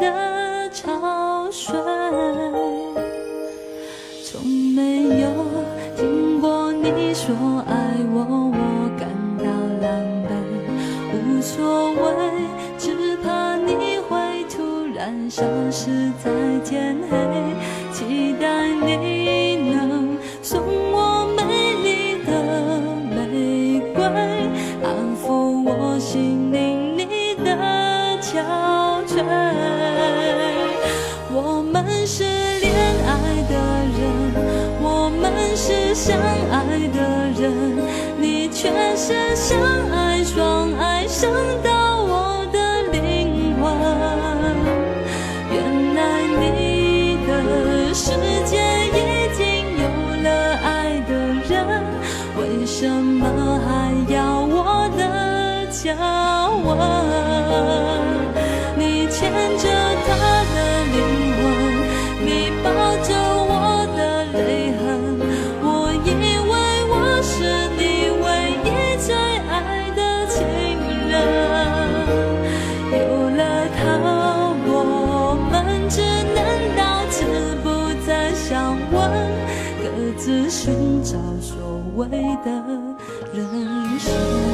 的潮水从没有听过你说爱我我感到狼狈无所谓只怕你会突然消失在天黑期待你能送我美丽的玫瑰安抚我心灵你的憔悴是相爱的人你却是相爱双爱伤到我的灵魂。原来你的世界已经有了爱的人为什么还要我的脚吻自寻找所谓的人生。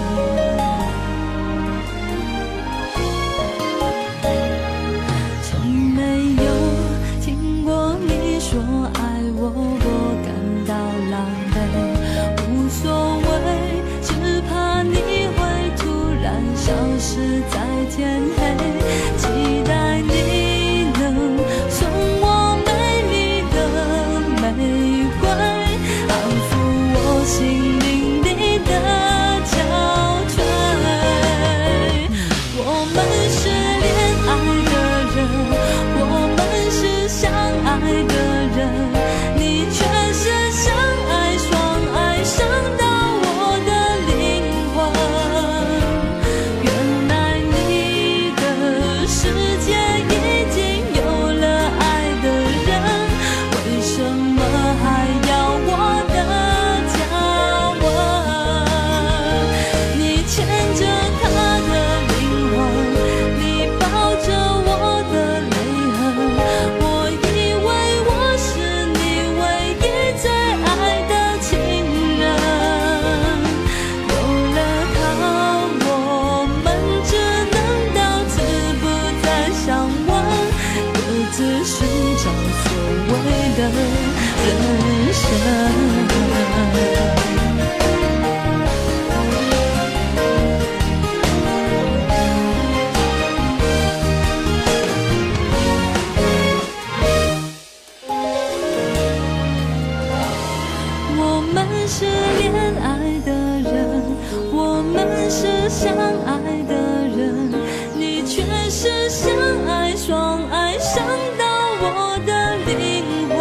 是相爱的人你却是相爱双爱伤到我的灵魂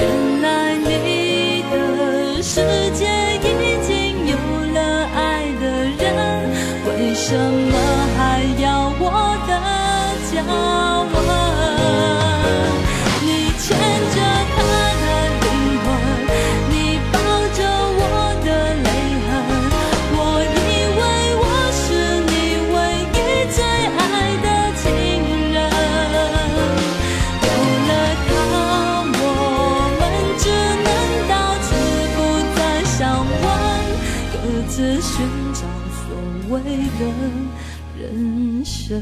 原来你的世界已经有了爱的人为什么还要我的家？寻找所谓的人生。